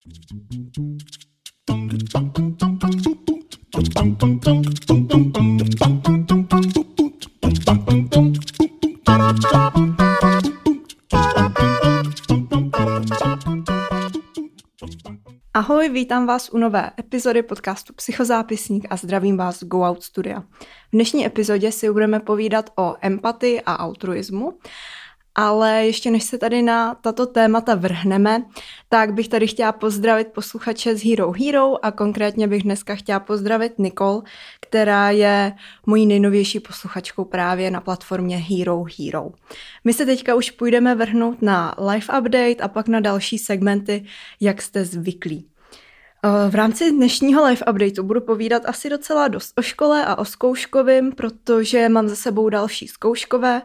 Ahoj, vítám vás u nové epizody podcastu Psychozápisník a zdravím vás z Go Out Studia. V dnešní epizodě si budeme povídat o empatii a altruismu ale ještě než se tady na tato témata vrhneme, tak bych tady chtěla pozdravit posluchače z Hero Hero a konkrétně bych dneska chtěla pozdravit Nikol, která je mojí nejnovější posluchačkou právě na platformě Hero Hero. My se teďka už půjdeme vrhnout na live update a pak na další segmenty, jak jste zvyklí. Eh, v rámci dnešního live updateu budu povídat asi docela dost o škole a o zkouškovým, protože mám za sebou další zkouškové.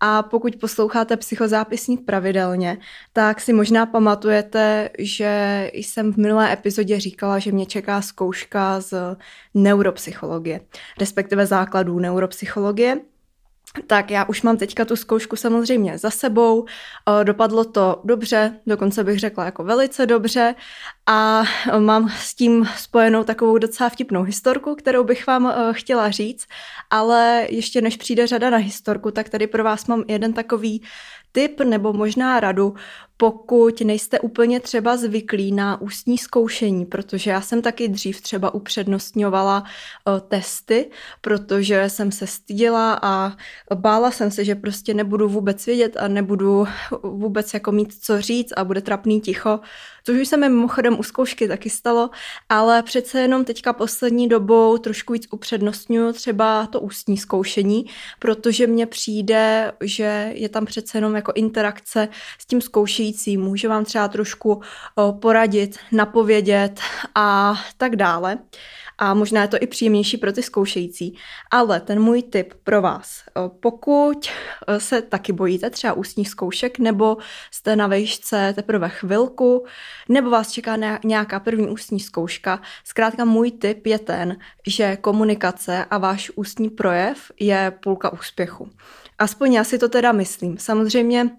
A pokud posloucháte psychozápisník pravidelně, tak si možná pamatujete, že jsem v minulé epizodě říkala, že mě čeká zkouška z neuropsychologie, respektive základů neuropsychologie. Tak já už mám teďka tu zkoušku samozřejmě za sebou, dopadlo to dobře, dokonce bych řekla jako velice dobře a mám s tím spojenou takovou docela vtipnou historku, kterou bych vám e, chtěla říct, ale ještě než přijde řada na historku, tak tady pro vás mám jeden takový tip nebo možná radu, pokud nejste úplně třeba zvyklí na ústní zkoušení, protože já jsem taky dřív třeba upřednostňovala uh, testy, protože jsem se styděla a bála jsem se, že prostě nebudu vůbec vědět a nebudu vůbec jako mít co říct a bude trapný ticho, což už se mi mimochodem u zkoušky taky stalo, ale přece jenom teďka poslední dobou trošku víc upřednostňuju třeba to ústní zkoušení, protože mně přijde, že je tam přece jenom jako interakce s tím zkoušejícím, může vám třeba trošku poradit, napovědět a tak dále a možná je to i příjemnější pro ty zkoušející. Ale ten můj tip pro vás, pokud se taky bojíte třeba ústních zkoušek, nebo jste na vejšce teprve chvilku, nebo vás čeká nějaká první ústní zkouška, zkrátka můj tip je ten, že komunikace a váš ústní projev je půlka úspěchu. Aspoň já si to teda myslím. Samozřejmě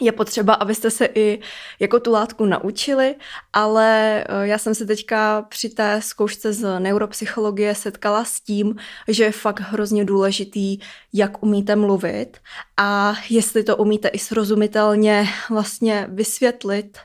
je potřeba, abyste se i jako tu látku naučili, ale eh, já jsem se teďka při té zkoušce z neuropsychologie setkala s tím, že je fakt hrozně důležitý, jak umíte mluvit a jestli to umíte i srozumitelně vlastně vysvětlit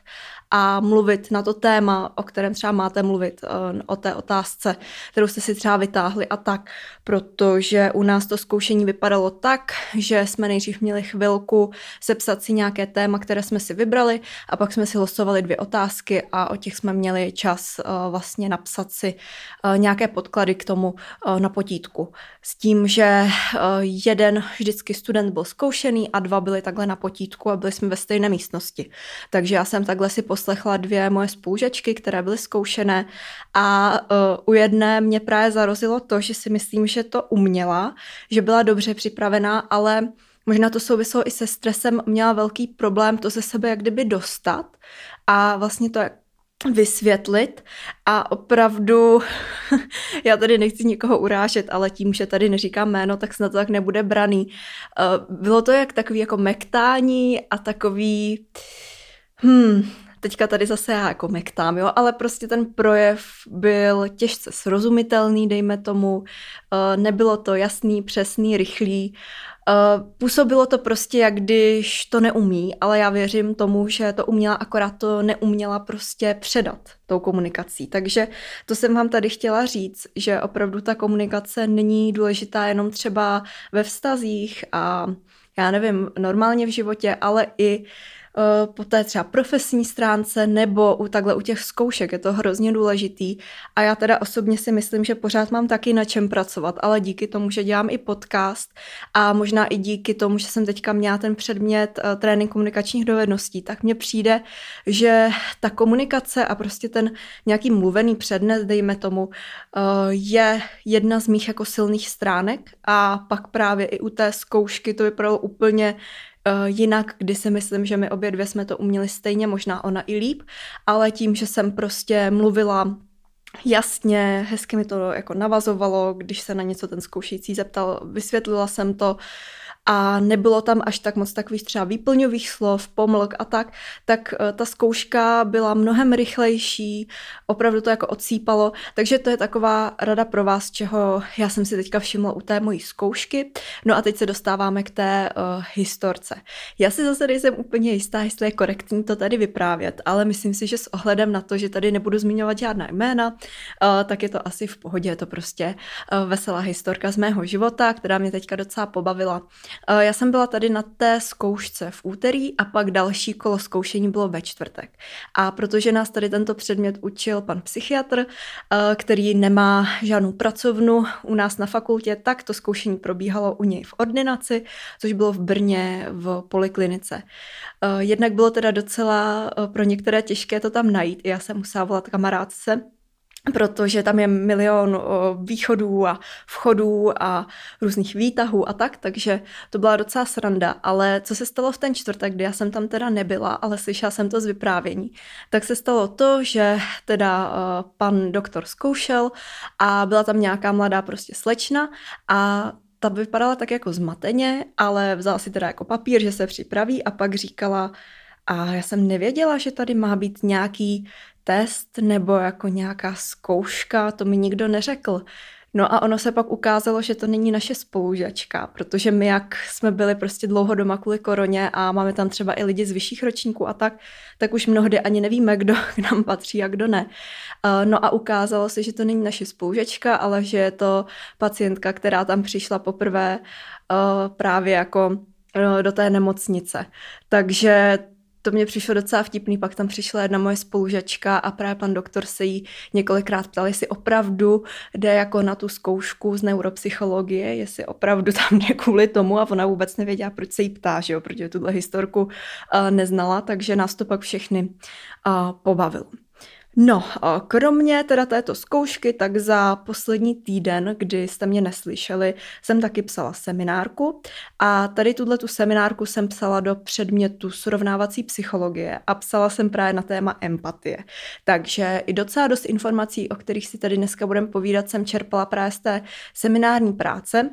a mluvit na to téma, o kterém třeba máte mluvit, eh, o té otázce, kterou jste si třeba vytáhli a tak, protože u nás to zkoušení vypadalo tak, že jsme nejdřív měli chvilku sepsat si nějaké téma, které jsme si vybrali a pak jsme si losovali dvě otázky a o těch jsme měli čas eh, vlastně napsat si eh, nějaké podklady k tomu na potítku. S tím, že jeden vždycky student byl zkoušený a dva byli takhle na potítku a byli jsme ve stejné místnosti. Takže já jsem takhle si poslechla dvě moje spolužačky, které byly zkoušené a uh, u jedné mě právě zarozilo to, že si myslím, že to uměla, že byla dobře připravená, ale možná to souviselo i se stresem, měla velký problém to ze sebe jak kdyby dostat a vlastně to vysvětlit a opravdu, já tady nechci nikoho urážet, ale tím, že tady neříkám jméno, tak snad to tak nebude braný. Uh, bylo to jak takový jako mektání a takový, hmm, teďka tady zase já jako mektám, jo, ale prostě ten projev byl těžce srozumitelný, dejme tomu, eh, nebylo to jasný, přesný, rychlý, eh, působilo to prostě, jak když to neumí, ale já věřím tomu, že to uměla, akorát to neuměla prostě předat tou komunikací. Takže to jsem vám tady chtěla říct, že opravdu ta komunikace není důležitá jenom třeba ve vztazích a já nevím, normálně v životě, ale i po té třeba profesní stránce nebo u takhle u těch zkoušek. Je to hrozně důležitý a já teda osobně si myslím, že pořád mám taky na čem pracovat, ale díky tomu, že dělám i podcast a možná i díky tomu, že jsem teďka měla ten předmět uh, trénink komunikačních dovedností, tak mně přijde, že ta komunikace a prostě ten nějaký mluvený přednes, dejme tomu, uh, je jedna z mých jako silných stránek a pak právě i u té zkoušky to vypadalo úplně Uh, jinak, kdy si myslím, že my obě dvě jsme to uměli stejně, možná ona i líp, ale tím, že jsem prostě mluvila jasně, hezky mi to jako navazovalo, když se na něco ten zkoušející zeptal, vysvětlila jsem to a nebylo tam až tak moc takových třeba výplňových slov, pomlk a tak, tak eh, ta zkouška byla mnohem rychlejší, opravdu to jako odsýpalo, takže to je taková rada pro vás, čeho já jsem si teďka všimla u té mojí zkoušky. No a teď se dostáváme k té uh, historce. Já si zase nejsem úplně jistá, jestli je korektní to tady vyprávět, ale myslím si, že s ohledem na to, že tady nebudu zmiňovat žádná jména, uh, tak je to asi v pohodě, je to prostě uh, veselá historka z mého života, která mě teďka docela pobavila. Uh, já jsem byla tady na té zkoušce v úterý a pak další kolo zkoušení bylo ve čtvrtek. A protože nás tady tento předmět učil pan psychiatr, uh, který nemá žádnou pracovnu u nás na fakultě, tak to zkoušení probíhalo u něj v ordinaci, což bylo v Brně v poliklinice. Eh, jednak bylo teda docela eh, pro některé těžké to tam najít. Já jsem volat kamarádce, protože tam je milion východů a vchodů a různých výtahů a tak, takže to byla docela sranda. Ale co se stalo v ten čtvrtek, kdy já jsem tam teda nebyla, ale slyšela jsem to z vyprávění, tak se stalo to, že teda pan doktor zkoušel a byla tam nějaká mladá prostě slečna a ta vypadala tak jako zmateně, ale vzala si teda jako papír, že se připraví a pak říkala, a já jsem nevěděla, že tady má být nějaký test nebo jako nějaká zkouška, to mi nikdo neřekl. No a ono se pak ukázalo, že to není naše spolužačka, protože my, jak jsme byli prostě dlouho doma kvůli koroně a máme tam třeba i lidi z vyšších ročníků a tak, tak už mnohdy ani nevíme, kdo k nám patří a kdo ne. No a ukázalo se, že to není naše spolužačka, ale že je to pacientka, která tam přišla poprvé právě jako do té nemocnice. Takže to mě přišlo docela vtipný, pak tam přišla jedna moje spolužačka a právě pan doktor se jí několikrát ptal, jestli opravdu jde jako na tu zkoušku z neuropsychologie, jestli opravdu tam jde kvůli tomu a ona vůbec nevěděla, proč se jí ptá, že jo, protože tuhle historku uh, neznala, takže nás to pak všechny uh. No, kromě teda této zkoušky, tak za poslední týden, kdy jste mě neslyšeli, jsem taky psala seminárku a tady tuhle tu seminárku jsem psala do předmětu srovnávací psychologie a psala jsem právě na téma empatie. Takže i docela dost informací, o kterých si tady dneska budeme povídat, jsem čerpala právě z té seminární práce,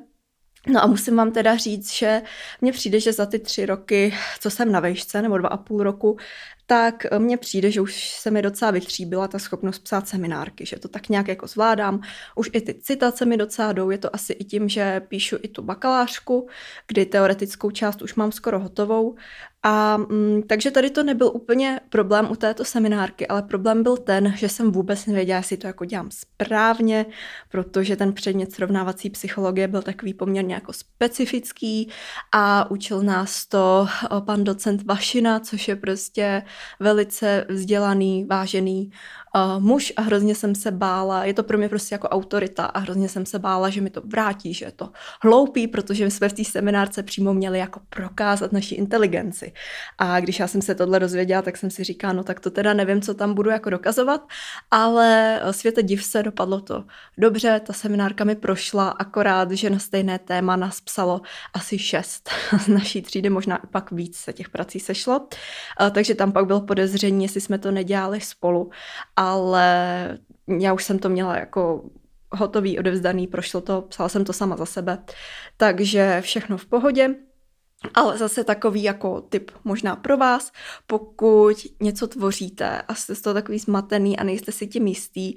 No a musím vám teda říct, že mně přijde, že za ty tři roky, co jsem na vejšce, nebo dva a půl roku, tak mně přijde, že už se mi docela vytříbila ta schopnost psát seminárky, že to tak nějak jako zvládám. Už i ty citace mi docela jdou, je to asi i tím, že píšu i tu bakalářku, kdy teoretickou část už mám skoro hotovou a mm, takže tady to nebyl úplně problém u této seminárky, ale problém byl ten, že jsem vůbec nevěděla, jestli to jako dělám správně, protože ten předmět srovnávací psychologie byl takový poměrně jako specifický a učil nás to pan docent Vašina, což je prostě velice vzdělaný, vážený uh, muž a hrozně jsem se bála, je to pro mě prostě jako autorita a hrozně jsem se bála, že mi to vrátí, že je to hloupý, protože jsme v té seminárce přímo měli jako prokázat naši inteligenci. A když já jsem se tohle dozvěděla, tak jsem si říkala, no tak to teda nevím, co tam budu jako dokazovat, ale světe div se, dopadlo to dobře, ta seminárka mi prošla, akorát, že na stejné téma nás psalo asi šest. Z naší třídy, možná i pak víc se těch prací sešlo, takže tam pak bylo podezření, jestli jsme to nedělali spolu ale já už jsem to měla jako hotový, odevzdaný, prošlo to, psala jsem to sama za sebe, takže všechno v pohodě. Ale zase takový jako tip možná pro vás, pokud něco tvoříte a jste z toho takový zmatený a nejste si tím jistý,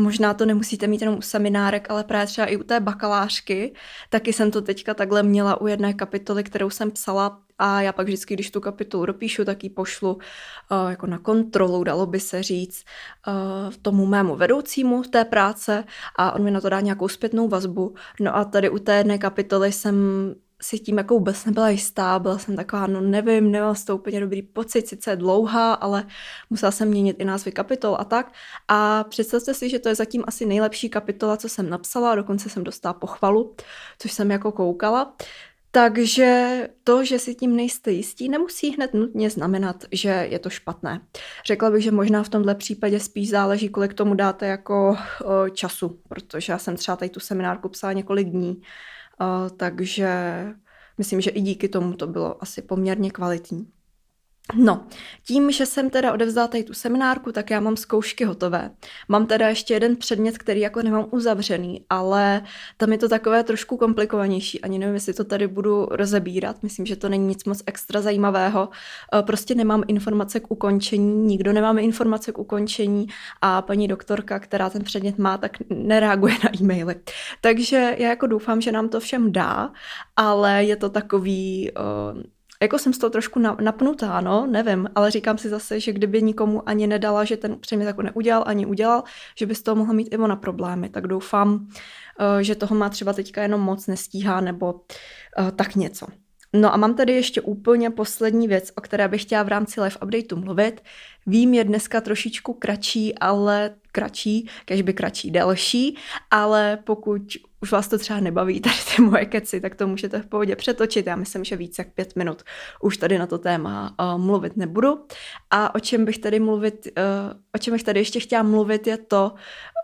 možná to nemusíte mít jenom u seminárek, ale právě třeba i u té bakalářky, taky jsem to teďka takhle měla u jedné kapitoly, kterou jsem psala. A já pak vždycky, když tu kapitolu dopíšu, tak ji pošlu uh, jako na kontrolu, dalo by se říct, uh, tomu mému vedoucímu té práce. A on mi na to dá nějakou zpětnou vazbu. No a tady u té jedné kapitoly jsem si tím jako vůbec nebyla jistá, byla jsem taková, no nevím, nemám z úplně dobrý pocit, sice dlouhá, ale musela jsem měnit i názvy kapitol a tak. A představte si, že to je zatím asi nejlepší kapitola, co jsem napsala, dokonce jsem dostala pochvalu, což jsem jako koukala. Takže to, že si tím nejste jistí, nemusí hned nutně znamenat, že je to špatné. Řekla bych, že možná v tomhle případě spíš záleží, kolik tomu dáte jako času, protože já jsem třeba tady tu seminárku psala několik dní, takže myslím, že i díky tomu to bylo asi poměrně kvalitní. No, tím, že jsem teda odevzdala tady tu seminárku, tak já mám zkoušky hotové. Mám teda ještě jeden předmět, který jako nemám uzavřený, ale tam je to takové trošku komplikovanější. Ani nevím, jestli to tady budu rozebírat. Myslím, že to není nic moc extra zajímavého. Eh, prostě nemám informace k ukončení, nikdo nemáme informace k ukončení a paní doktorka, která ten předmět má, tak nereaguje na e-maily. Takže já jako doufám, že nám to všem dá, ale je to takový uh, jako jsem z toho trošku napnutá, no, nevím, ale říkám si zase, že kdyby nikomu ani nedala, že ten předmět jako neudělal, ani udělal, že by z toho mohla mít i na problémy, tak doufám, eh, že toho má třeba teďka jenom moc nestíhá nebo eh, tak něco. No a mám tady ještě úplně poslední věc, o které bych chtěla v rámci live updateu mluvit. Vím, je dneska trošičku kratší, ale kratší, kež by kratší, delší, ale pokud už vás to třeba nebaví, tady ty moje keci, tak to můžete v pohodě přetočit. Já myslím, že víc jak pět minut už tady na to téma uh, mluvit nebudu. A o čem bych tady mluvit, uh, o čem bych tady ještě chtěla mluvit, je to,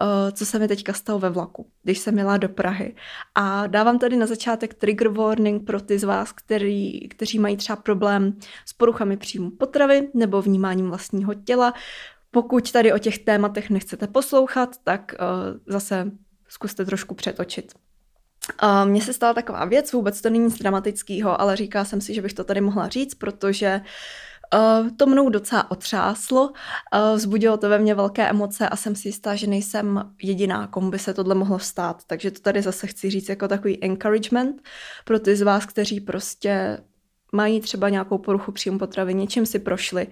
uh, co se mi teďka stalo ve vlaku, když jsem jela do Prahy. A dávám tady na začátek trigger warning pro ty z vás, který, kteří mají třeba problém s poruchami příjmu potravy nebo vnímáním vlastního těla. Pokud tady o těch tématech nechcete poslouchat, tak uh, zase zkuste trošku přetočit. Mně se stala taková věc, vůbec to není nic dramatického, ale říká jsem si, že bych to tady mohla říct, protože Uh, to mnou docela otřáslo, uh, vzbudilo to ve mně velké emoce a jsem si jistá, že nejsem jediná, komu by se tohle mohlo stát. Takže to tady zase chci říct jako takový encouragement pro ty z vás, kteří prostě mají třeba nějakou poruchu příjmu potravy, něčím si prošli,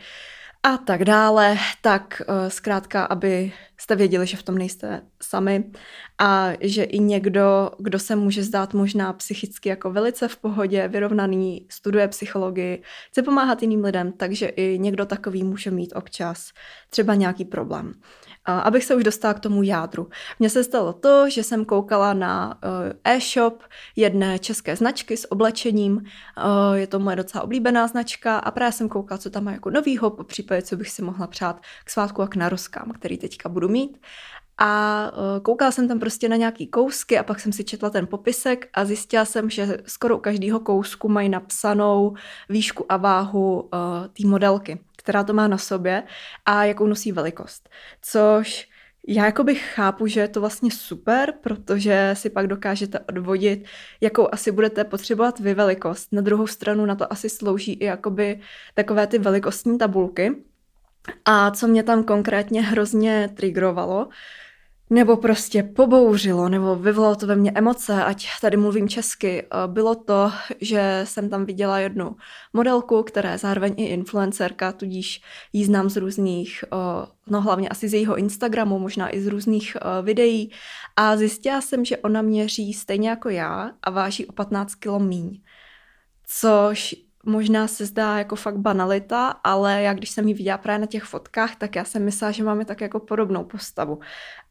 a tak dále, tak uh, zkrátka, aby jste věděli, že v tom nejste sami a že i někdo, kdo se může zdát možná psychicky jako velice v pohodě, vyrovnaný, studuje psychologii, chce pomáhat jiným lidem, takže i někdo takový může mít občas třeba nějaký problém. Abych se už dostala k tomu jádru. Mně se stalo to, že jsem koukala na eh, e-shop jedné české značky s oblečením. Eh, je to moje docela oblíbená značka a právě jsem koukala, co tam má jako novýho, po případě, co bych si mohla přát k svátku a k narozkám, který teďka budu mít. A eh, koukala jsem tam prostě na nějaký kousky a pak jsem si četla ten popisek a zjistila jsem, že skoro u každého kousku mají napsanou výšku a váhu té modelky která to má na sobě a jakou nosí velikost. Což já jako bych chápu, že je to vlastně super, protože si pak dokážete odvodit, jakou asi budete potřebovat vy velikost. Na druhou stranu na to asi slouží i jakoby takové ty velikostní tabulky. A co mě tam konkrétně hrozně trigrovalo, nebo prostě pobouřilo, nebo vyvolalo to ve mně emoce, ať tady mluvím česky, eh, bylo to, že jsem tam viděla jednu modelku, která je zároveň i influencerka, tudíž ji znám z různých, eh, no hlavně asi z jejího Instagramu, možná i z různých eh, videí a zjistila jsem, že ona měří stejně jako já a váží o 15 kg míň. Což možná se zdá jako fakt banalita, ale já když jsem ji viděla právě na těch fotkách, tak já jsem myslela, že máme tak jako podobnou postavu.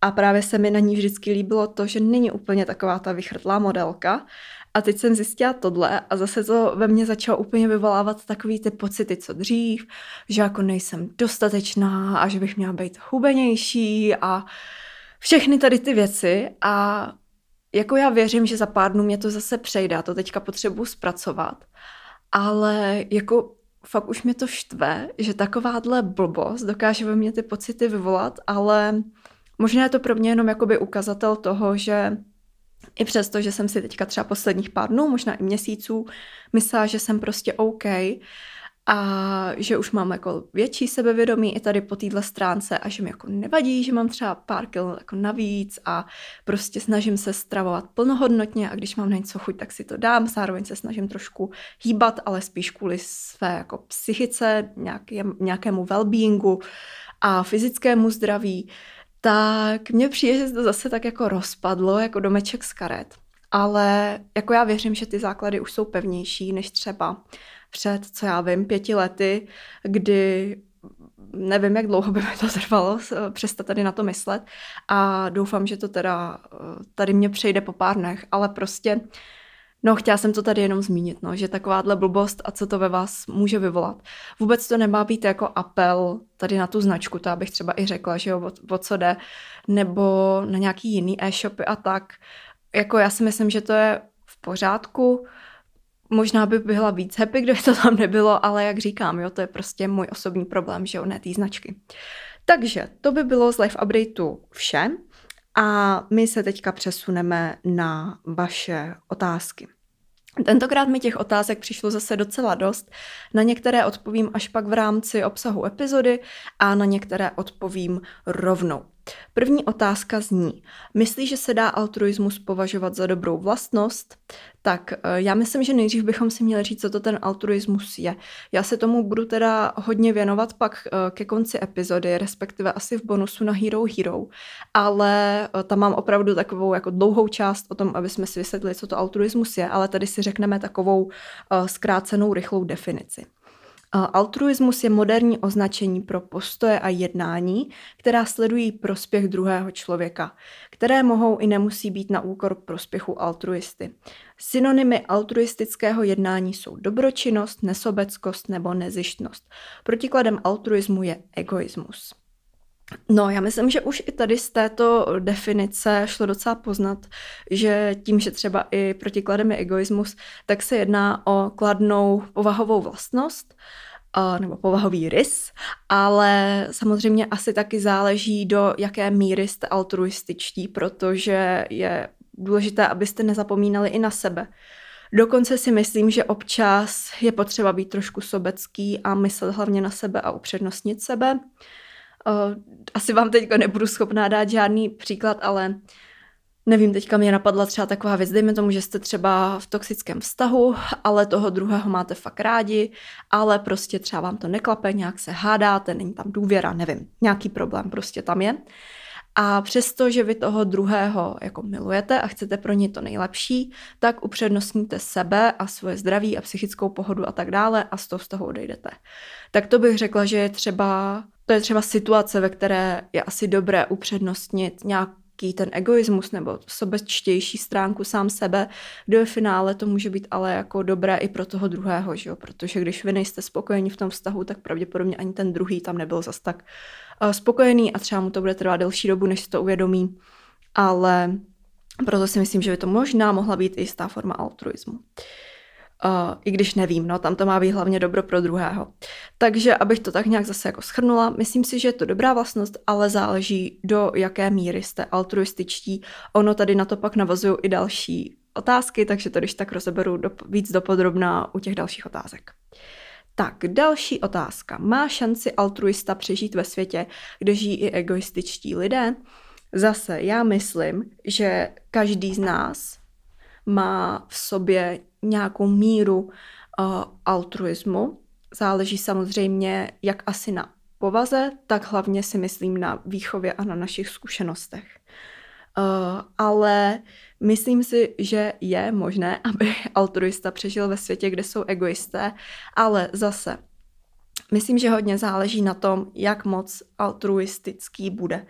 A právě se mi na ní vždycky líbilo to, že není úplně taková ta vychrtlá modelka. A teď jsem zjistila tohle a zase to ve mně začalo úplně vyvolávat takový ty pocity, co dřív, že jako nejsem dostatečná a že bych měla být hubenější a všechny tady ty věci a jako já věřím, že za pár dnů mě to zase přejde a to teďka potřebuji zpracovat ale jako fakt už mě to štve, že takováhle blbost dokáže ve mně ty pocity vyvolat, ale možná je to pro mě jenom jakoby ukazatel toho, že i přesto, že jsem si teďka třeba posledních pár dnů, možná i měsíců, myslela, že jsem prostě OK, a že už mám jako větší sebevědomí i tady po téhle stránce a že mi jako nevadí, že mám třeba pár kil jako navíc a prostě snažím se stravovat plnohodnotně a když mám na něco chuť, tak si to dám, zároveň se snažím trošku hýbat, ale spíš kvůli své jako psychice, nějaké, nějakému well-beingu a fyzickému zdraví, tak mně přijde, že se to zase tak jako rozpadlo, jako domeček z karet. Ale jako já věřím, že ty základy už jsou pevnější než třeba před, co já vím, pěti lety, kdy nevím, jak dlouho by mi to trvalo přestat tady na to myslet a doufám, že to teda tady mě přejde po pár dnech, ale prostě No, chtěla jsem to tady jenom zmínit, no, že takováhle blbost a co to ve vás může vyvolat. Vůbec to nemá být jako apel tady na tu značku, to abych třeba i řekla, že jo, o, o co jde, nebo na nějaký jiný e-shopy a tak. Jako já si myslím, že to je v pořádku, možná by byla víc happy, kdyby to tam nebylo, ale jak říkám, jo, to je prostě můj osobní problém, že jo, ne té značky. Takže to by bylo z Live Updateu vše a my se teďka přesuneme na vaše otázky. Tentokrát mi těch otázek přišlo zase docela dost. Na některé odpovím až pak v rámci obsahu epizody a na některé odpovím rovnou. První otázka zní, myslíš, že se dá altruismus považovat za dobrou vlastnost? Tak eh, já myslím, že nejdřív bychom si měli říct, co to ten altruismus je. Já se tomu budu teda hodně věnovat pak eh, ke konci epizody, respektive asi v bonusu na Hero Hero, ale eh, tam mám opravdu takovou jako dlouhou část o tom, aby jsme si vysvětlili, co to altruismus je, ale tady si řekneme takovou zkrácenou rychlou definici. Altruismus je moderní označení pro postoje a jednání, která sledují prospěch druhého člověka, které mohou i nemusí být na úkor prospěchu altruisty. Synonymy altruistického jednání jsou dobročinnost, nesobeckost nebo nezištnost. Protikladem altruismu je egoismus. No, já myslím, že už i tady z této definice šlo docela poznat, že tím, že třeba i protikladem je egoismus, tak se jedná o kladnou povahovou vlastnost, nebo povahový rys, ale samozřejmě asi taky záleží, do jaké míry jste altruističtí, protože je důležité, abyste nezapomínali i na sebe. Dokonce si myslím, že občas je potřeba být trošku sobecký a myslet hlavně na sebe a upřednostnit sebe. Asi vám teď nebudu schopná dát žádný příklad, ale Nevím, teďka mě napadla třeba taková věc, dejme tomu, že jste třeba v toxickém vztahu, ale toho druhého máte fakt rádi, ale prostě třeba vám to neklape, nějak se hádáte, není tam důvěra, nevím, nějaký problém prostě tam je. A přesto, že vy toho druhého jako milujete a chcete pro ně to nejlepší, tak upřednostníte sebe a svoje zdraví a psychickou pohodu a tak dále a z toho vztahu odejdete. Tak to bych řekla, že je třeba, to je třeba situace, ve které je asi dobré upřednostnit nějak nějaký ten egoismus nebo sobečtější stránku sám sebe, ve finále to může být ale jako dobré i pro toho druhého, že jo? protože když vy nejste spokojeni v tom vztahu, tak pravděpodobně ani ten druhý tam nebyl zas tak spokojený a třeba mu to bude trvat delší dobu, než si to uvědomí, ale proto si myslím, že by to možná mohla být i jistá forma altruismu. Uh, Uh, I když nevím, no, tam to má být hlavně dobro pro druhého. Takže abych to tak nějak zase jako schrnula, myslím si, že je to dobrá vlastnost, ale záleží do jaké míry jste altruističtí. Ono tady na to pak navazují i další otázky, takže to když tak rozeberu do, víc dopodrobná u těch dalších otázek. Tak, další otázka. Má šanci altruista přežít ve světě, kde žijí i egoističtí lidé? Zase, já myslím, že každý z nás má v sobě nějakou míru uh, altruismu. Záleží samozřejmě jak asi na povaze, tak hlavně si myslím na výchově a na našich zkušenostech. Uh, ale myslím si, že je možné, aby altruista přežil ve světě, kde jsou egoisté, ale zase myslím, že hodně záleží na tom, jak moc altruistický bude.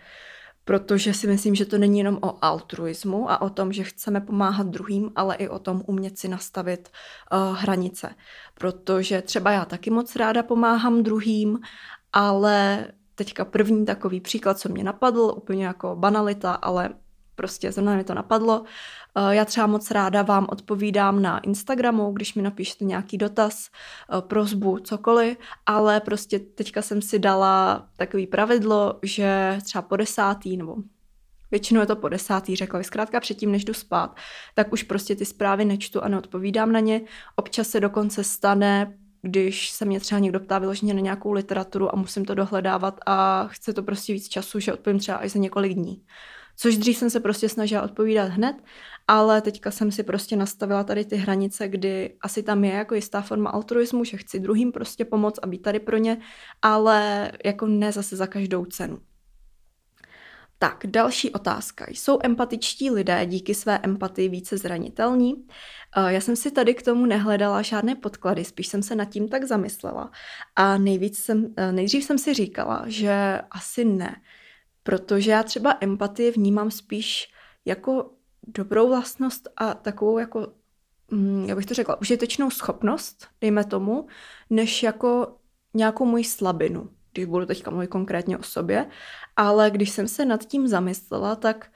Protože si myslím, že to není jenom o altruismu a o tom, že chceme pomáhat druhým, ale i o tom umět si nastavit uh, hranice. Protože třeba já taky moc ráda pomáhám druhým, ale teďka první takový příklad, co mě napadl, úplně jako banalita, ale prostě zrovna mi to napadlo. Eh, já třeba moc ráda vám odpovídám na Instagramu, když mi napíšete nějaký dotaz, eh, prozbu, cokoliv, ale prostě teďka jsem si dala takový pravidlo, že třeba po desátý nebo většinou je to po desátý, řekla bych zkrátka předtím, než jdu spát, tak už prostě ty zprávy nečtu a neodpovídám na ně. Občas se dokonce stane, když se mě třeba někdo ptá vyloženě na nějakou literaturu a musím to dohledávat a chce to prostě víc času, že odpovím třeba až za několik dní. Což dřív jsem se prostě snažila odpovídat hned, ale teďka jsem si prostě nastavila tady ty hranice, kdy asi tam je jako jistá forma altruismu, že chci druhým prostě pomoct a být tady pro ně, ale jako ne zase za každou cenu. Tak, další otázka. Jsou empatičtí lidé díky své empatii více zranitelní? Eh, já jsem si tady k tomu nehledala žádné podklady, spíš jsem se nad tím tak zamyslela. A nejvíc jsem, eh, nejdřív jsem si říkala, že asi ne. Protože já třeba empatii vnímám spíš jako dobrou vlastnost a takovou jako, mm, jak bych to řekla, užitečnou schopnost, dejme tomu, než jako nějakou moji slabinu, když budu teďka mluvit konkrétně o sobě. Ale když jsem se nad tím zamyslela, tak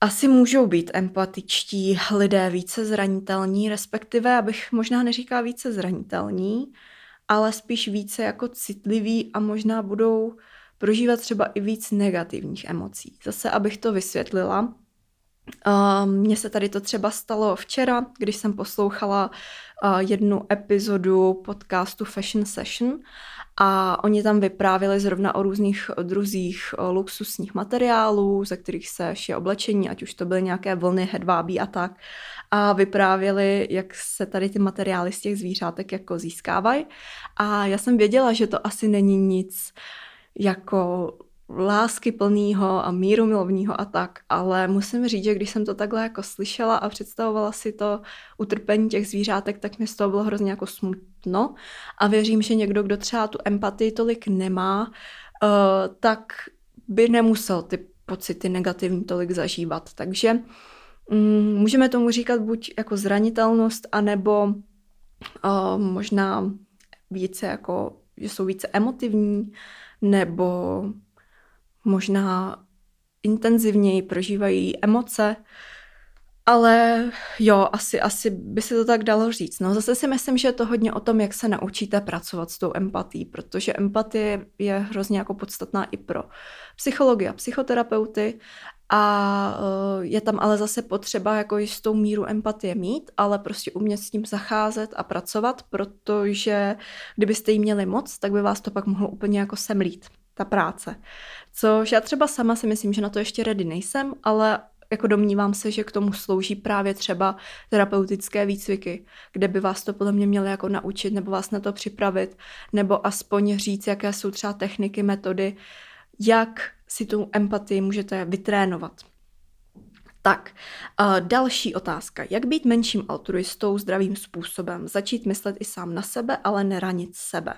asi můžou být empatičtí lidé více zranitelní, respektive, abych možná neříkala více zranitelní, ale spíš více jako citliví a možná budou prožívat třeba i víc negativních emocí. Zase, abych to vysvětlila, mně se tady to třeba stalo včera, když jsem poslouchala jednu epizodu podcastu Fashion Session a oni tam vyprávěli zrovna o různých druzích luxusních materiálů, ze kterých se šije oblečení, ať už to byly nějaké vlny, hedvábí a tak. A vyprávěli, jak se tady ty materiály z těch zvířátek jako získávají. A já jsem věděla, že to asi není nic jako lásky plného a míru milovního a tak, ale musím říct, že když jsem to takhle jako slyšela a představovala si to utrpení těch zvířátek, tak mi z toho bylo hrozně jako smutno a věřím, že někdo, kdo třeba tu empatii tolik nemá, uh, tak by nemusel ty pocity negativní tolik zažívat. Takže um, můžeme tomu říkat buď jako zranitelnost, anebo uh, možná více jako, že jsou více emotivní, nebo možná intenzivněji prožívají emoce, ale jo, asi, asi by se to tak dalo říct. No zase si myslím, že je to hodně o tom, jak se naučíte pracovat s tou empatí, protože empatie je hrozně jako podstatná i pro psychologi a psychoterapeuty a eh, je tam ale zase potřeba jako jistou míru empatie mít, ale prostě umět s tím zacházet a pracovat, protože kdybyste jí měli moc, tak by vás to pak mohlo úplně jako semlít ta práce. Což já třeba sama si myslím, že na to ještě ready nejsem, ale jako domnívám se, že k tomu slouží právě třeba terapeutické výcviky, kde by vás to podle mě měly jako naučit nebo vás na to připravit, nebo aspoň říct, jaké jsou třeba techniky, metody, jak si tu empatii můžete vytrénovat. Tak, další otázka. Jak být menším altruistou zdravým způsobem? Začít myslet i sám na sebe, ale neranit sebe.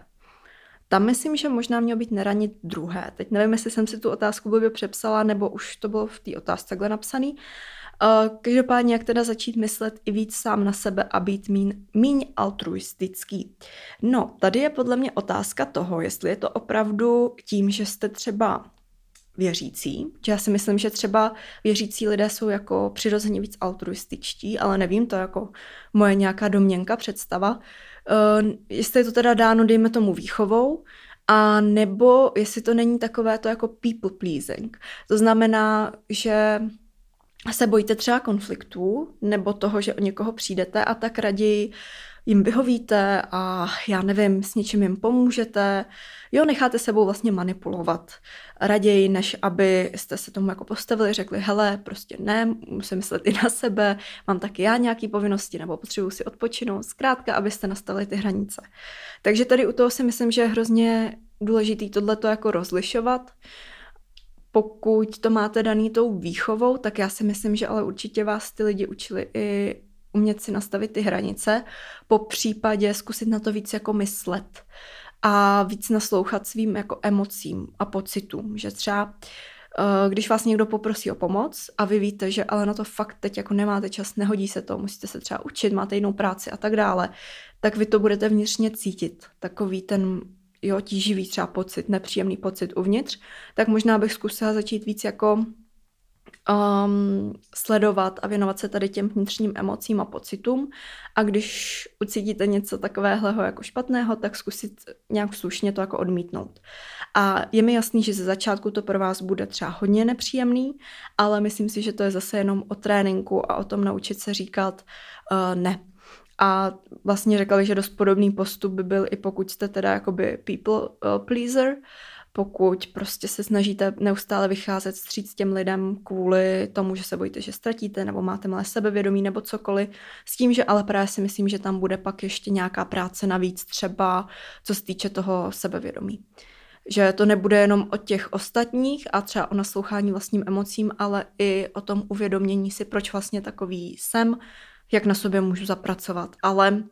Tam myslím, že možná mělo být neranit druhé. Teď nevím, jestli jsem si tu otázku blbě přepsala, nebo už to bylo v té otázce takhle napsaný. Uh, každopádně, jak teda začít myslet i víc sám na sebe a být míň, míň altruistický. No, tady je podle mě otázka toho, jestli je to opravdu tím, že jste třeba věřící, já si myslím, že třeba věřící lidé jsou jako přirozeně víc altruističtí, ale nevím, to jako moje nějaká domněnka, představa. Uh, jestli je to teda dáno, dejme tomu výchovou, a nebo jestli to není takové to jako people pleasing. To znamená, že se bojíte třeba konfliktů, nebo toho, že o někoho přijdete a tak raději jim vyhovíte a já nevím, s něčím jim pomůžete, jo, necháte sebou vlastně manipulovat. Raději, než aby jste se tomu jako postavili, řekli, hele, prostě ne, musím myslet i na sebe, mám taky já nějaké povinnosti nebo potřebuji si odpočinout, zkrátka, abyste nastavili ty hranice. Takže tady u toho si myslím, že je hrozně důležitý tohleto jako rozlišovat, pokud to máte daný tou výchovou, tak já si myslím, že ale určitě vás ty lidi učili i umět si nastavit ty hranice, po případě zkusit na to víc jako myslet a víc naslouchat svým jako emocím a pocitům, že třeba eh, když vás někdo poprosí o pomoc a vy víte, že ale na to fakt teď jako nemáte čas, nehodí se to, musíte se třeba učit, máte jinou práci a tak dále, tak vy to budete vnitřně cítit. Takový ten jo, tíživý třeba pocit, nepříjemný pocit uvnitř, tak možná bych zkusila začít víc jako um, sledovat a věnovat se tady těm vnitřním emocím a pocitům. A když ucítíte něco takového jako špatného, tak zkusit nějak slušně to jako odmítnout. A je mi jasný, že ze začátku to pro vás bude třeba hodně nepříjemný, ale myslím si, že to je zase jenom o tréninku a o tom naučit se říkat uh, ne. A vlastně řekli, že dost podobný postup by byl i pokud jste teda jakoby people uh, pleaser, pokud prostě se snažíte neustále vycházet stříc těm lidem kvůli tomu, že se bojíte, že ztratíte, nebo máte malé sebevědomí, nebo cokoliv, s tím, že ale právě si myslím, že tam bude pak ještě nějaká práce navíc třeba, co se týče toho sebevědomí. Že to nebude jenom o těch ostatních a třeba o naslouchání vlastním emocím, ale i o tom uvědomění si, proč vlastně takový jsem, jak na sobě můžu zapracovat. Ale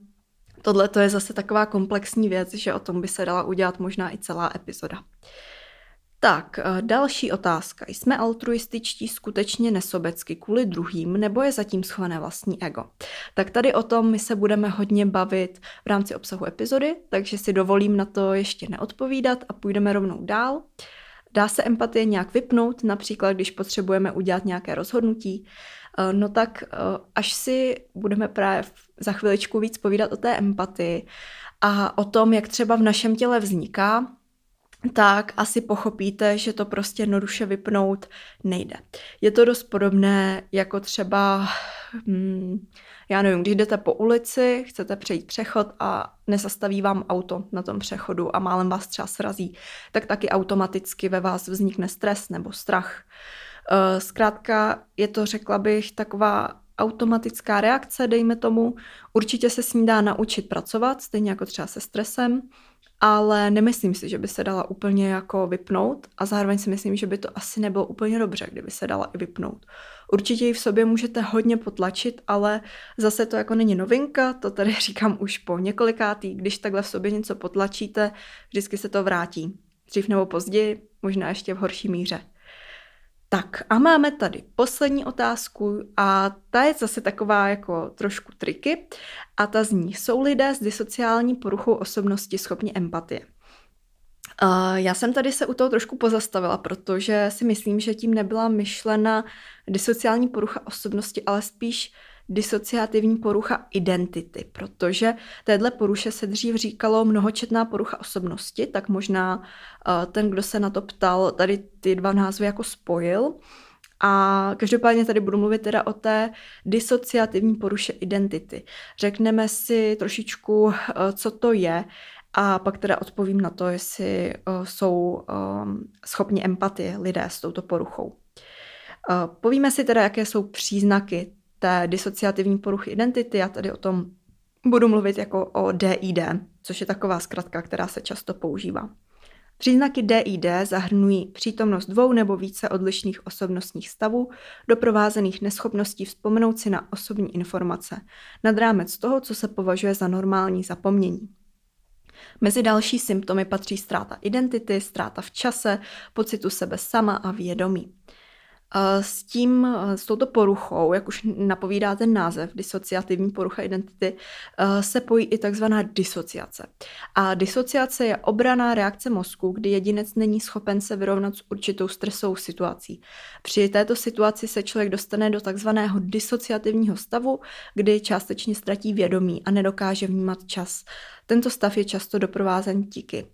Tohle to je zase taková komplexní věc, že o tom by se dala udělat možná i celá epizoda. Tak, eh, další otázka. Jsme altruističtí skutečně nesobecky kvůli druhým, nebo je zatím schované vlastní ego? Tak tady o tom my se budeme hodně bavit v rámci obsahu epizody, takže si dovolím na to ještě neodpovídat a půjdeme rovnou dál. Dá se empatie nějak vypnout, například když potřebujeme udělat nějaké rozhodnutí? Eh, no tak eh, až si budeme právě za chviličku víc povídat o té empatii a o tom, jak třeba v našem těle vzniká, tak asi pochopíte, že to prostě jednoduše vypnout nejde. Je to dost podobné jako třeba, hmm, já nevím, když jdete po ulici, chcete přejít přechod a nezastaví vám auto na tom přechodu a málem vás třeba srazí, tak taky automaticky ve vás vznikne stres nebo strach. Eh, zkrátka je to, řekla bych, taková automatická reakce, dejme tomu. Určitě se s ní dá naučit pracovat, stejně jako třeba se stresem, ale nemyslím si, že by se dala úplně jako vypnout a zároveň si myslím, že by to asi nebylo úplně dobře, kdyby se dala i vypnout. Určitě ji v sobě můžete hodně potlačit, ale zase to jako není novinka, to tady říkám už po několikátý, když takhle v sobě něco potlačíte, vždycky se to vrátí. Dřív nebo později, možná ještě v horší míře. Tak a máme tady poslední otázku a ta je zase taková jako trošku triky a ta zní, jsou lidé s disociální poruchou osobnosti schopni empatie? Uh, já jsem tady se u toho trošku pozastavila, protože si myslím, že tím nebyla myšlena disociální porucha osobnosti, ale spíš disociativní porucha identity, protože téhle poruše se dřív říkalo mnohočetná porucha osobnosti, tak možná uh, ten, kdo se na to ptal, tady ty dva názvy jako spojil. A každopádně tady budu mluvit teda o té disociativní poruše identity. Řekneme si trošičku, uh, co to je a pak teda odpovím na to, jestli uh, jsou schopni empatie lidé s touto poruchou. Povíme si teda, jaké jsou příznaky té disociativní poruchy identity. Já tady o tom budu mluvit jako o DID, což je taková zkratka, která se často používá. Příznaky DID zahrnují přítomnost dvou nebo více odlišných osobnostních stavů, doprovázených neschopností vzpomenout si na osobní informace, nad rámec toho, co se považuje za normální zapomnění. Mezi další symptomy patří ztráta identity, ztráta v čase, pocitu sebe sama a vědomí. S tím, s touto poruchou, jak už napovídá ten název, disociativní porucha identity, se pojí i takzvaná disociace. A disociace je obraná reakce mozku, kdy jedinec není schopen se vyrovnat s určitou stresovou situací. Při této situaci se člověk dostane do takzvaného disociativního stavu, kdy částečně ztratí vědomí a nedokáže vnímat čas. Tento stav je často doprovázen tiky.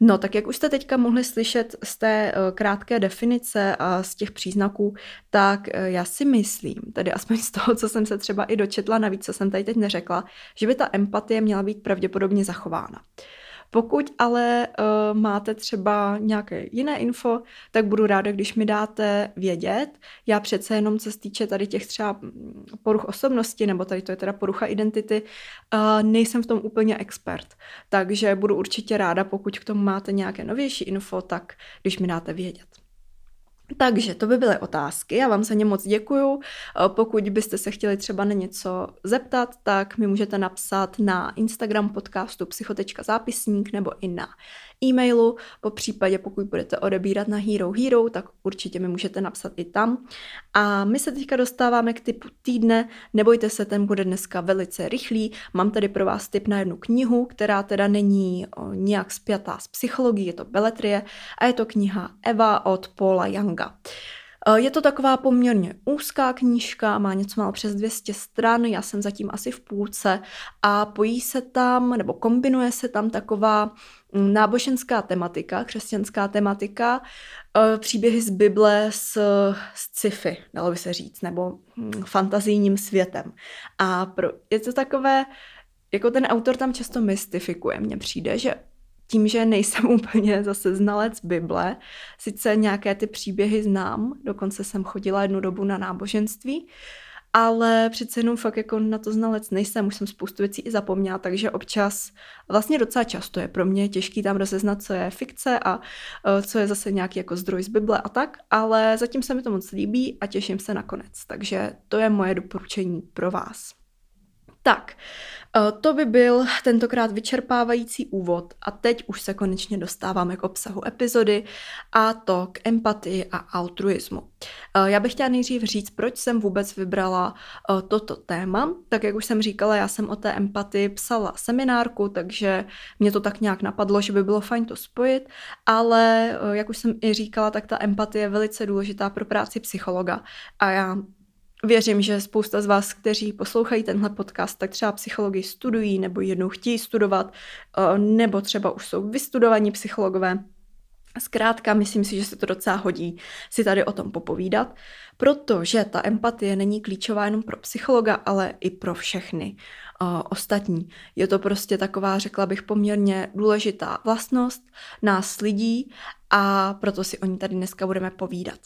No, tak jak už jste teďka mohli slyšet z té uh, krátké definice a z těch příznaků, tak uh, já si myslím, tedy aspoň z toho, co jsem se třeba i dočetla, navíc, co jsem tady teď neřekla, že by ta empatie měla být pravděpodobně zachována. Pokud ale uh, máte třeba nějaké jiné info, tak budu ráda, když mi dáte vědět. Já přece jenom, co se týče tady těch třeba mm, poruch osobnosti, nebo tady to je teda porucha identity, uh, nejsem v tom úplně expert. Takže budu určitě ráda, pokud k tomu máte nějaké novější info, tak když mi dáte vědět. Takže to by byly otázky, já vám za ně moc děkuju. Eh, pokud byste se chtěli třeba na něco zeptat, tak mi můžete napsat na Instagram podcastu psychotečka zápisník nebo i na e-mailu, po případě pokud budete odebírat na Hero Hero, tak určitě mi můžete napsat i tam. A my se teďka dostáváme k typu týdne, nebojte se, ten bude dneska velice rychlý. Mám tady pro vás tip na jednu knihu, která teda není nijak spjatá s psychologií, je to beletrie a je to kniha Eva od Paula Younga. Je to taková poměrně úzká knížka, má něco málo přes 200 stran, já jsem zatím asi v půlce a pojí se tam, nebo kombinuje se tam taková náboženská tematika, křesťanská tematika, eh, příběhy z Bible s, s sci-fi, dalo by se říct, nebo hm, fantazijním světem. A pro, je to takové, jako ten autor tam často mystifikuje. Mně přijde, že tím, že nejsem úplně zase znalec Bible, sice nějaké ty příběhy znám, dokonce jsem chodila jednu dobu na náboženství, ale přece jenom fakt jako na to znalec nejsem, už jsem spoustu věcí i zapomněla, takže občas, vlastně docela často je pro mě těžký tam rozeznat, co je fikce a uh, co je zase nějaký jako zdroj z Bible a tak, ale zatím se mi to moc líbí a těším se na konec, takže to je moje doporučení pro vás. Tak, eh, to by byl tentokrát vyčerpávající úvod a teď už se konečně dostáváme k obsahu epizody a to k empatii a altruismu. Já bych chtěla nejdřív říct, proč jsem vůbec vybrala toto téma. Tak jak už jsem říkala, já jsem o té empatii psala seminárku, takže mě to tak nějak napadlo, že by bylo fajn to spojit, ale jak už jsem i říkala, tak ta empatie je velice důležitá pro práci psychologa a já Věřím, že spousta z vás, kteří poslouchají tenhle podcast, tak třeba psychologii studují nebo jednou chtějí studovat, nebo třeba už jsou vystudovaní psychologové. Zkrátka, myslím si, že se to docela hodí si tady o tom popovídat, protože ta empatie není klíčová jenom pro psychologa, ale i pro všechny uh, ostatní. Je to prostě taková, řekla bych, poměrně důležitá vlastnost nás lidí a proto si o ní tady dneska budeme povídat.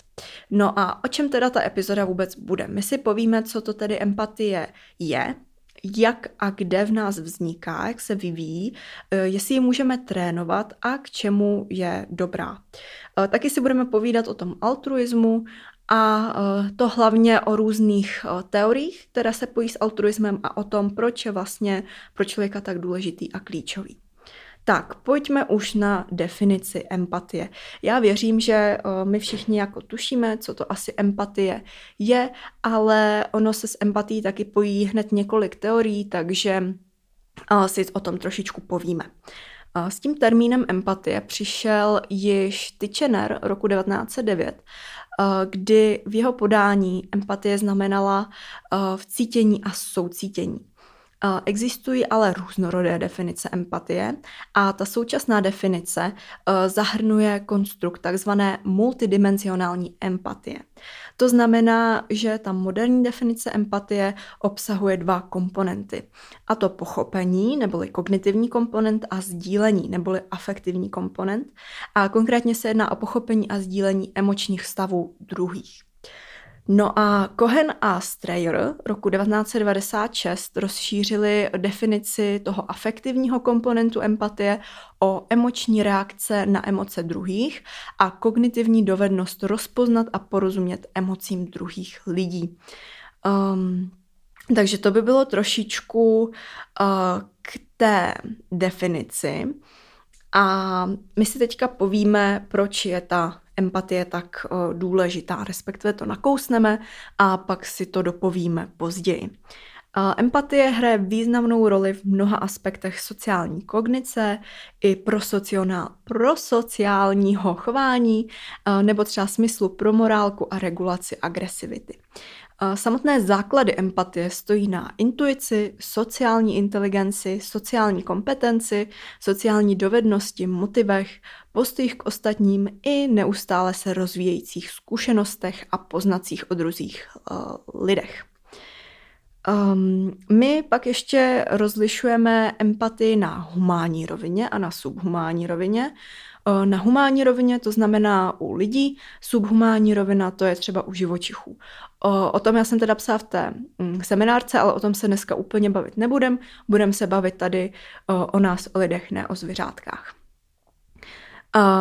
No a o čem teda ta epizoda vůbec bude? My si povíme, co to tedy empatie je, jak a kde v nás vzniká, jak se vyvíjí, eh, jestli ji můžeme trénovat a k čemu je dobrá. Eh, taky si budeme povídat o tom altruismu a eh, to hlavně o různých teoriích, které se pojí s altruismem a o tom, proč je vlastně pro člověka tak důležitý a klíčový. Tak, pojďme už na definici empatie. Já věřím, že eh, my všichni jako tušíme, co to asi empatie je, ale ono se s empatií taky pojí hned několik teorií, takže eh, si o tom trošičku povíme. Eh, s tím termínem empatie přišel již Titchener roku 1909, kdy v jeho podání empatie znamenala vcítění a soucítění. Existují ale různorodé definice empatie a ta současná definice e, zahrnuje konstrukt takzvané multidimenzionální empatie. To znamená, že ta moderní definice empatie obsahuje dva komponenty. A to pochopení, neboli kognitivní komponent a sdílení, neboli afektivní komponent. A konkrétně se jedná o pochopení a sdílení emočních stavů druhých. No a Cohen a Strayer roku 1996 rozšířili definici toho afektivního komponentu empatie o emoční reakce na emoce druhých a kognitivní dovednost rozpoznat a porozumět emocím druhých lidí. Um, takže to by bylo trošičku uh, k té definici. A my si teďka povíme, proč je ta empatie tak důležitá, respektive to nakousneme a pak si to dopovíme později. Empatie hraje významnou roli v mnoha aspektech sociální kognice i pro, pro sociálního chování nebo třeba smyslu pro morálku a regulaci agresivity. Samotné základy empatie stojí na intuici, sociální inteligenci, sociální kompetenci, sociální dovednosti, motivech, postojích k ostatním i neustále se rozvíjejících zkušenostech a poznacích o druzích uh, lidech. Um, my pak ještě rozlišujeme empatii na humánní rovině a na subhumánní rovině. Na humánní rovině to znamená u lidí, subhumánní rovina to je třeba u živočichů. O, o tom já jsem teda psala v té mm, seminárce, ale o tom se dneska úplně bavit nebudem. Budeme se bavit tady o, o nás, o lidech, ne o zvířátkách.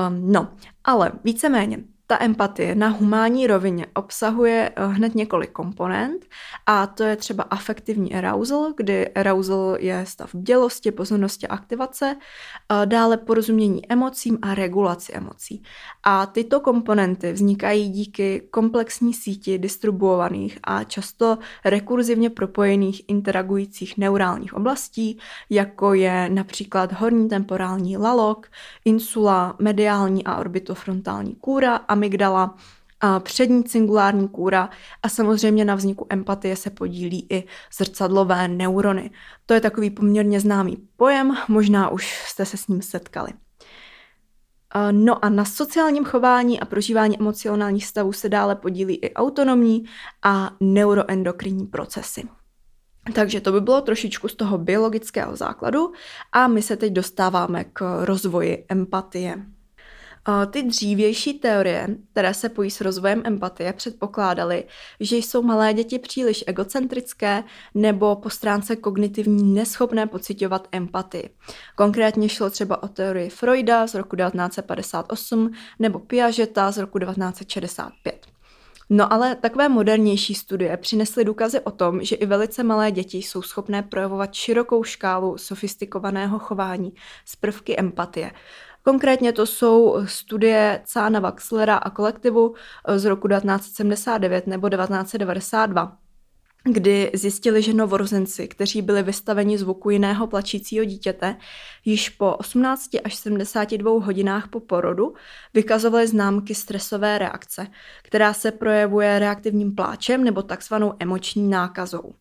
No, ale víceméně ta empatie na humánní rovině obsahuje eh, hned několik komponent a to je třeba afektivní arousal, kdy arousal je stav bdělosti, pozornosti a aktivace, eh, dále porozumění emocím a regulaci emocí. A tyto komponenty vznikají díky komplexní síti distribuovaných a často rekurzivně propojených interagujících neurálních oblastí, jako je například horní temporální lalok, insula, mediální a orbitofrontální kůra amygdala, a přední cingulární kůra a samozřejmě na vzniku empatie se podílí i zrcadlové neurony. To je takový poměrně známý pojem, možná už jste se s ním setkali. No a na sociálním chování a prožívání emocionálních stavů se dále podílí i autonomní a neuroendokrinní procesy. Takže to by bylo trošičku z toho biologického základu a my se teď dostáváme k rozvoji empatie. Ty dřívější teorie, které se pojí s rozvojem empatie, předpokládaly, že jsou malé děti příliš egocentrické nebo po stránce kognitivní neschopné pocitovat empatii. Konkrétně šlo třeba o teorii Freuda z roku 1958 nebo Piageta z roku 1965. No ale takové modernější studie přinesly důkazy o tom, že i velice malé děti jsou schopné projevovat širokou škálu sofistikovaného chování z prvky empatie. Konkrétně to jsou studie Cána Waxlera a kolektivu z roku 1979 nebo 1992 kdy zjistili, že novorozenci, kteří byli vystaveni zvuku jiného plačícího dítěte, již po 18 až 72 hodinách po porodu vykazovali známky stresové reakce, která se projevuje reaktivním pláčem nebo takzvanou emoční nákazou.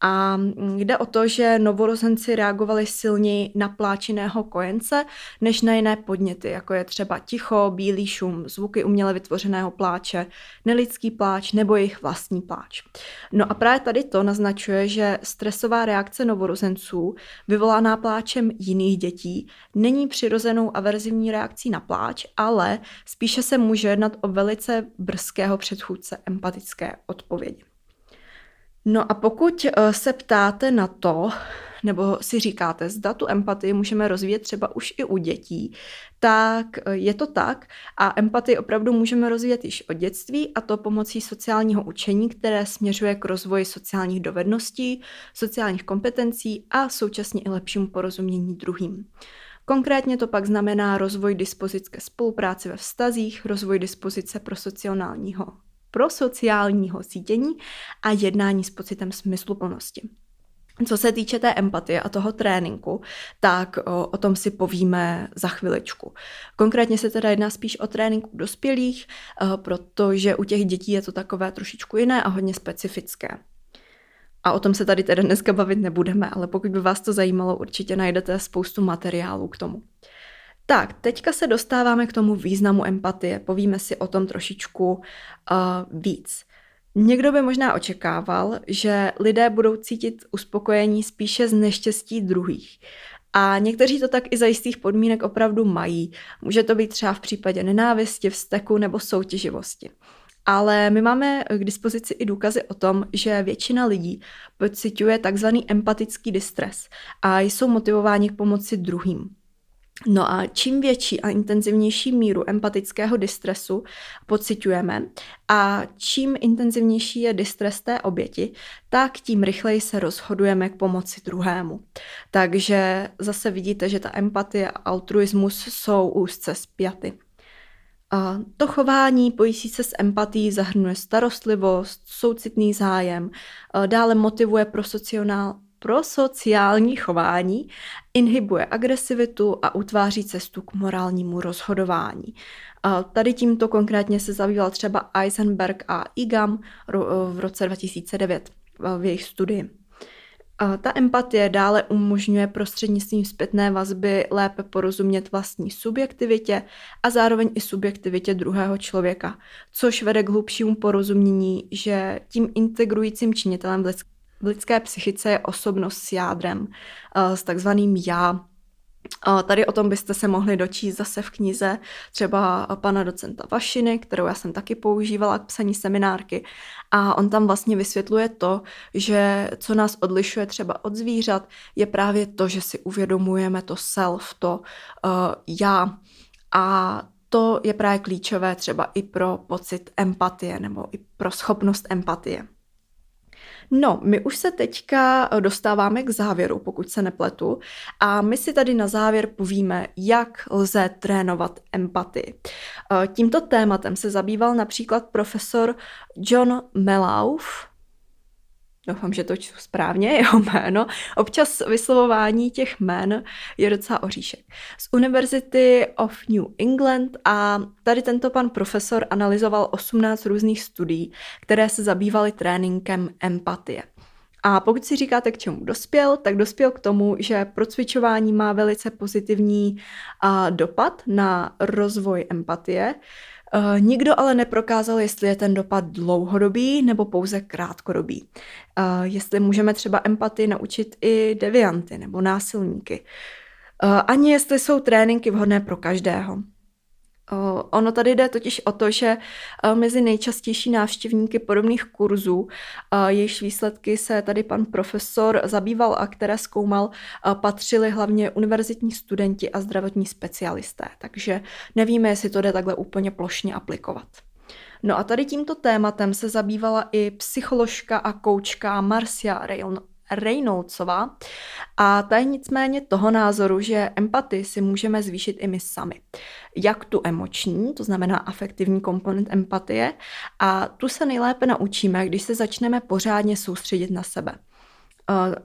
A jde o to, že novorozenci reagovali silněji na pláčiného kojence než na jiné podněty, jako je třeba ticho, bílý šum, zvuky uměle vytvořeného pláče, nelidský pláč nebo jejich vlastní pláč. No a právě tady to naznačuje, že stresová reakce novorozenců, vyvolaná pláčem jiných dětí, není přirozenou averzivní reakcí na pláč, ale spíše se může jednat o velice brzkého předchůdce empatické odpovědi. No a pokud eh, se ptáte na to, nebo si říkáte, zda tu empatii můžeme rozvíjet třeba už i u dětí, tak eh, je to tak a empatii opravdu můžeme rozvíjet již od dětství a to pomocí sociálního učení, které směřuje k rozvoji sociálních dovedností, sociálních kompetencí a současně i lepšímu porozumění druhým. Konkrétně to pak znamená rozvoj dispozice ke spolupráci ve vztazích, rozvoj dispozice pro sociálního pro sociálního sítění a jednání s pocitem smysluplnosti. Co se týče té empatie a toho tréninku, tak o, o tom si povíme za chviličku. Konkrétně se teda jedná spíš o tréninku dospělých, protože u těch dětí je to takové trošičku jiné a hodně specifické. A o tom se tady teda dneska bavit nebudeme, ale pokud by vás to zajímalo, určitě najdete spoustu materiálů k tomu. Tak, teďka se dostáváme k tomu významu empatie. Povíme si o tom trošičku uh, víc. Někdo by možná očekával, že lidé budou cítit uspokojení spíše z neštěstí druhých. A někteří to tak i za jistých podmínek opravdu mají. Může to být třeba v případě nenávisti, vzteku nebo soutěživosti. Ale my máme k dispozici i důkazy o tom, že většina lidí pociťuje takzvaný empatický distres a jsou motivováni k pomoci druhým. No a čím větší a intenzivnější míru empatického distresu pociťujeme a čím intenzivnější je distres té oběti, tak tím rychleji se rozhodujeme k pomoci druhému. Takže zase vidíte, že ta empatie a altruismus jsou úzce spjaty. A to chování pojící se s empatí zahrnuje starostlivost, soucitný zájem, dále motivuje pro sociál, pro sociální chování, inhibuje agresivitu a utváří cestu k morálnímu rozhodování. Tady tímto konkrétně se zabýval třeba Eisenberg a Igam v roce 2009 v jejich studii. Ta empatie dále umožňuje prostřednictvím zpětné vazby lépe porozumět vlastní subjektivitě a zároveň i subjektivitě druhého člověka, což vede k hlubšímu porozumění, že tím integrujícím činitelem v v lidské psychice je osobnost s jádrem, eh, s takzvaným já. Tady o tom byste se mohli dočíst zase v knize třeba pana docenta Vašiny, kterou já jsem taky používala k psaní seminárky. A on tam vlastně vysvětluje to, že co nás odlišuje třeba od zvířat, je právě to, že si uvědomujeme to self, to uh, já. A to je právě klíčové třeba i pro pocit empatie nebo i pro schopnost empatie. No, my už se teďka eh, dostáváme k závěru, pokud se nepletu, a my si tady na závěr povíme, jak lze trénovat empatii. Eh, tímto tématem se zabýval například profesor John Melauf, doufám, že to čtu správně, jeho jméno. Občas vyslovování těch jmén je docela oříšek. Z University of New England a tady tento pan profesor analyzoval 18 různých studií, které se zabývaly tréninkem empatie. A pokud si říkáte, k čemu dospěl, tak dospěl k tomu, že procvičování má velice pozitivní dopad na rozvoj empatie, Uh, nikdo ale neprokázal, jestli je ten dopad dlouhodobý nebo pouze krátkodobý. Uh, jestli můžeme třeba empatii naučit i devianty nebo násilníky. Uh, ani jestli jsou tréninky vhodné pro každého. Ono tady jde totiž o to, že mezi nejčastější návštěvníky podobných kurzů, jejichž výsledky se tady pan profesor zabýval a které zkoumal, patřili hlavně univerzitní studenti a zdravotní specialisté. Takže nevíme, jestli to jde takhle úplně plošně aplikovat. No a tady tímto tématem se zabývala i psycholožka a koučka Marcia Reynoldsová a ta je nicméně toho názoru, že empatii si můžeme zvýšit i my sami. Jak tu emoční, to znamená afektivní komponent empatie, a tu se nejlépe naučíme, když se začneme pořádně soustředit na sebe.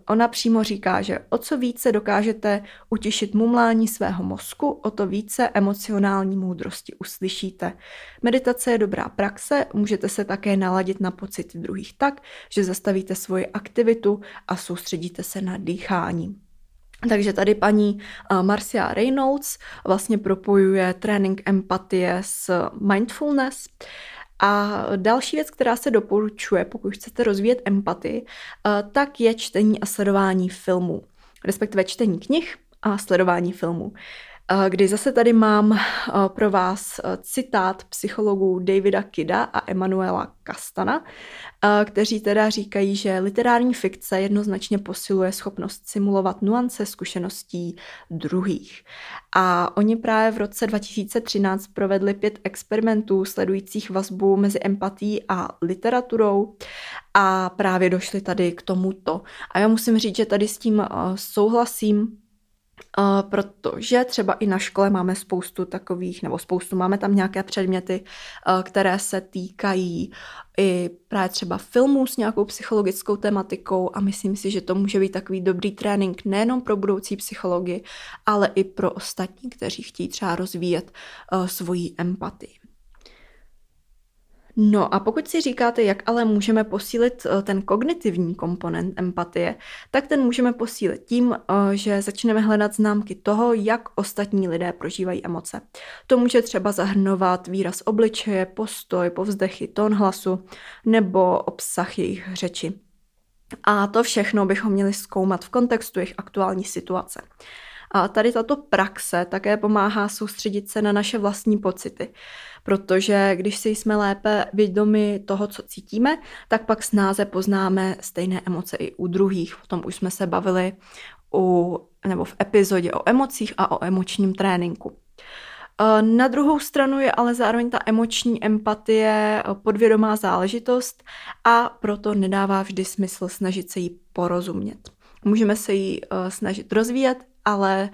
Ona přímo říká, že o co více dokážete utišit mumlání svého mozku, o to více emocionální moudrosti uslyšíte. Meditace je dobrá praxe, můžete se také naladit na pocity druhých tak, že zastavíte svoji aktivitu a soustředíte se na dýchání. Takže tady paní Marcia Reynolds vlastně propojuje trénink empatie s mindfulness. A další věc, která se doporučuje, pokud chcete rozvíjet empatii, eh, tak je čtení a sledování filmů, respektive čtení knih a sledování filmů. Eh, kdy zase tady mám eh, pro vás eh, citát psychologů Davida Kida a Emanuela Kastana, kteří teda říkají, že literární fikce jednoznačně posiluje schopnost simulovat nuance zkušeností druhých. A oni právě v roce 2013 provedli pět experimentů sledujících vazbu mezi empatí a literaturou a právě došli tady k tomuto. A já musím říct, že tady s tím souhlasím, Uh, protože třeba i na škole máme spoustu takových, nebo spoustu, máme tam nějaké předměty, které se týkají i právě třeba filmů s nějakou psychologickou tematikou a myslím si, že to může být takový dobrý trénink nejenom pro budoucí psychologi, ale i pro ostatní, kteří chtějí třeba rozvíjet svoji empatii. No a pokud si říkáte, jak ale můžeme posílit eh, ten kognitivní komponent empatie, tak ten můžeme posílit tím, eh, že začneme hledat známky toho, jak ostatní lidé prožívají emoce. To může třeba zahrnovat výraz obličeje, postoj, povzdechy, tón hlasu nebo obsah jejich řeči. A to všechno bychom měli zkoumat v kontextu jejich aktuální situace. A tady tato praxe také pomáhá soustředit se na naše vlastní pocity, protože když si jsme lépe vědomi toho, co cítíme, tak pak snáze poznáme stejné emoce i u druhých. O tom už jsme se bavili u, nebo v epizodě o emocích a o emočním tréninku. Na druhou stranu je ale zároveň ta emoční empatie podvědomá záležitost a proto nedává vždy smysl snažit se jí porozumět. Můžeme se ji snažit rozvíjet, ale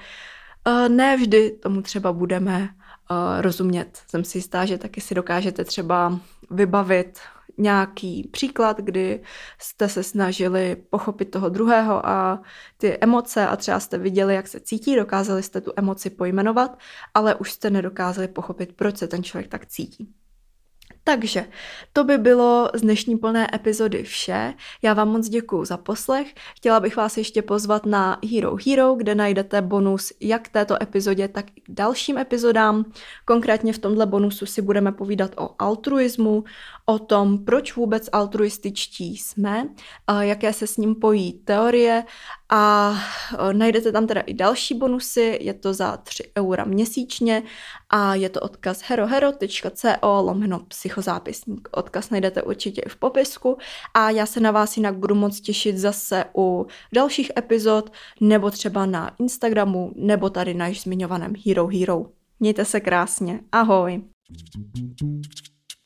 ne vždy tomu třeba budeme uh, rozumět. Jsem si jistá, že taky si dokážete třeba vybavit nějaký příklad, kdy jste se snažili pochopit toho druhého a ty emoce a třeba jste viděli, jak se cítí, dokázali jste tu emoci pojmenovat, ale už jste nedokázali pochopit, proč se ten člověk tak cítí. Takže to by bylo z dnešní plné epizody vše. Já vám moc děkuji za poslech. Chtěla bych vás ještě pozvat na Hero Hero, kde najdete bonus jak k této epizodě, tak i k dalším epizodám. Konkrétně v tomhle bonusu si budeme povídat o altruismu, o tom, proč vůbec altruističtí jsme, jaké se s ním pojí teorie a najdete tam teda i další bonusy, je to za 3 eura měsíčně a je to odkaz herohero.co lomeno psychozápisník. Odkaz najdete určitě i v popisku a já se na vás jinak budu moc těšit zase u dalších epizod nebo třeba na Instagramu nebo tady na již zmiňovaném Hero Hero. Mějte se krásně. Ahoj.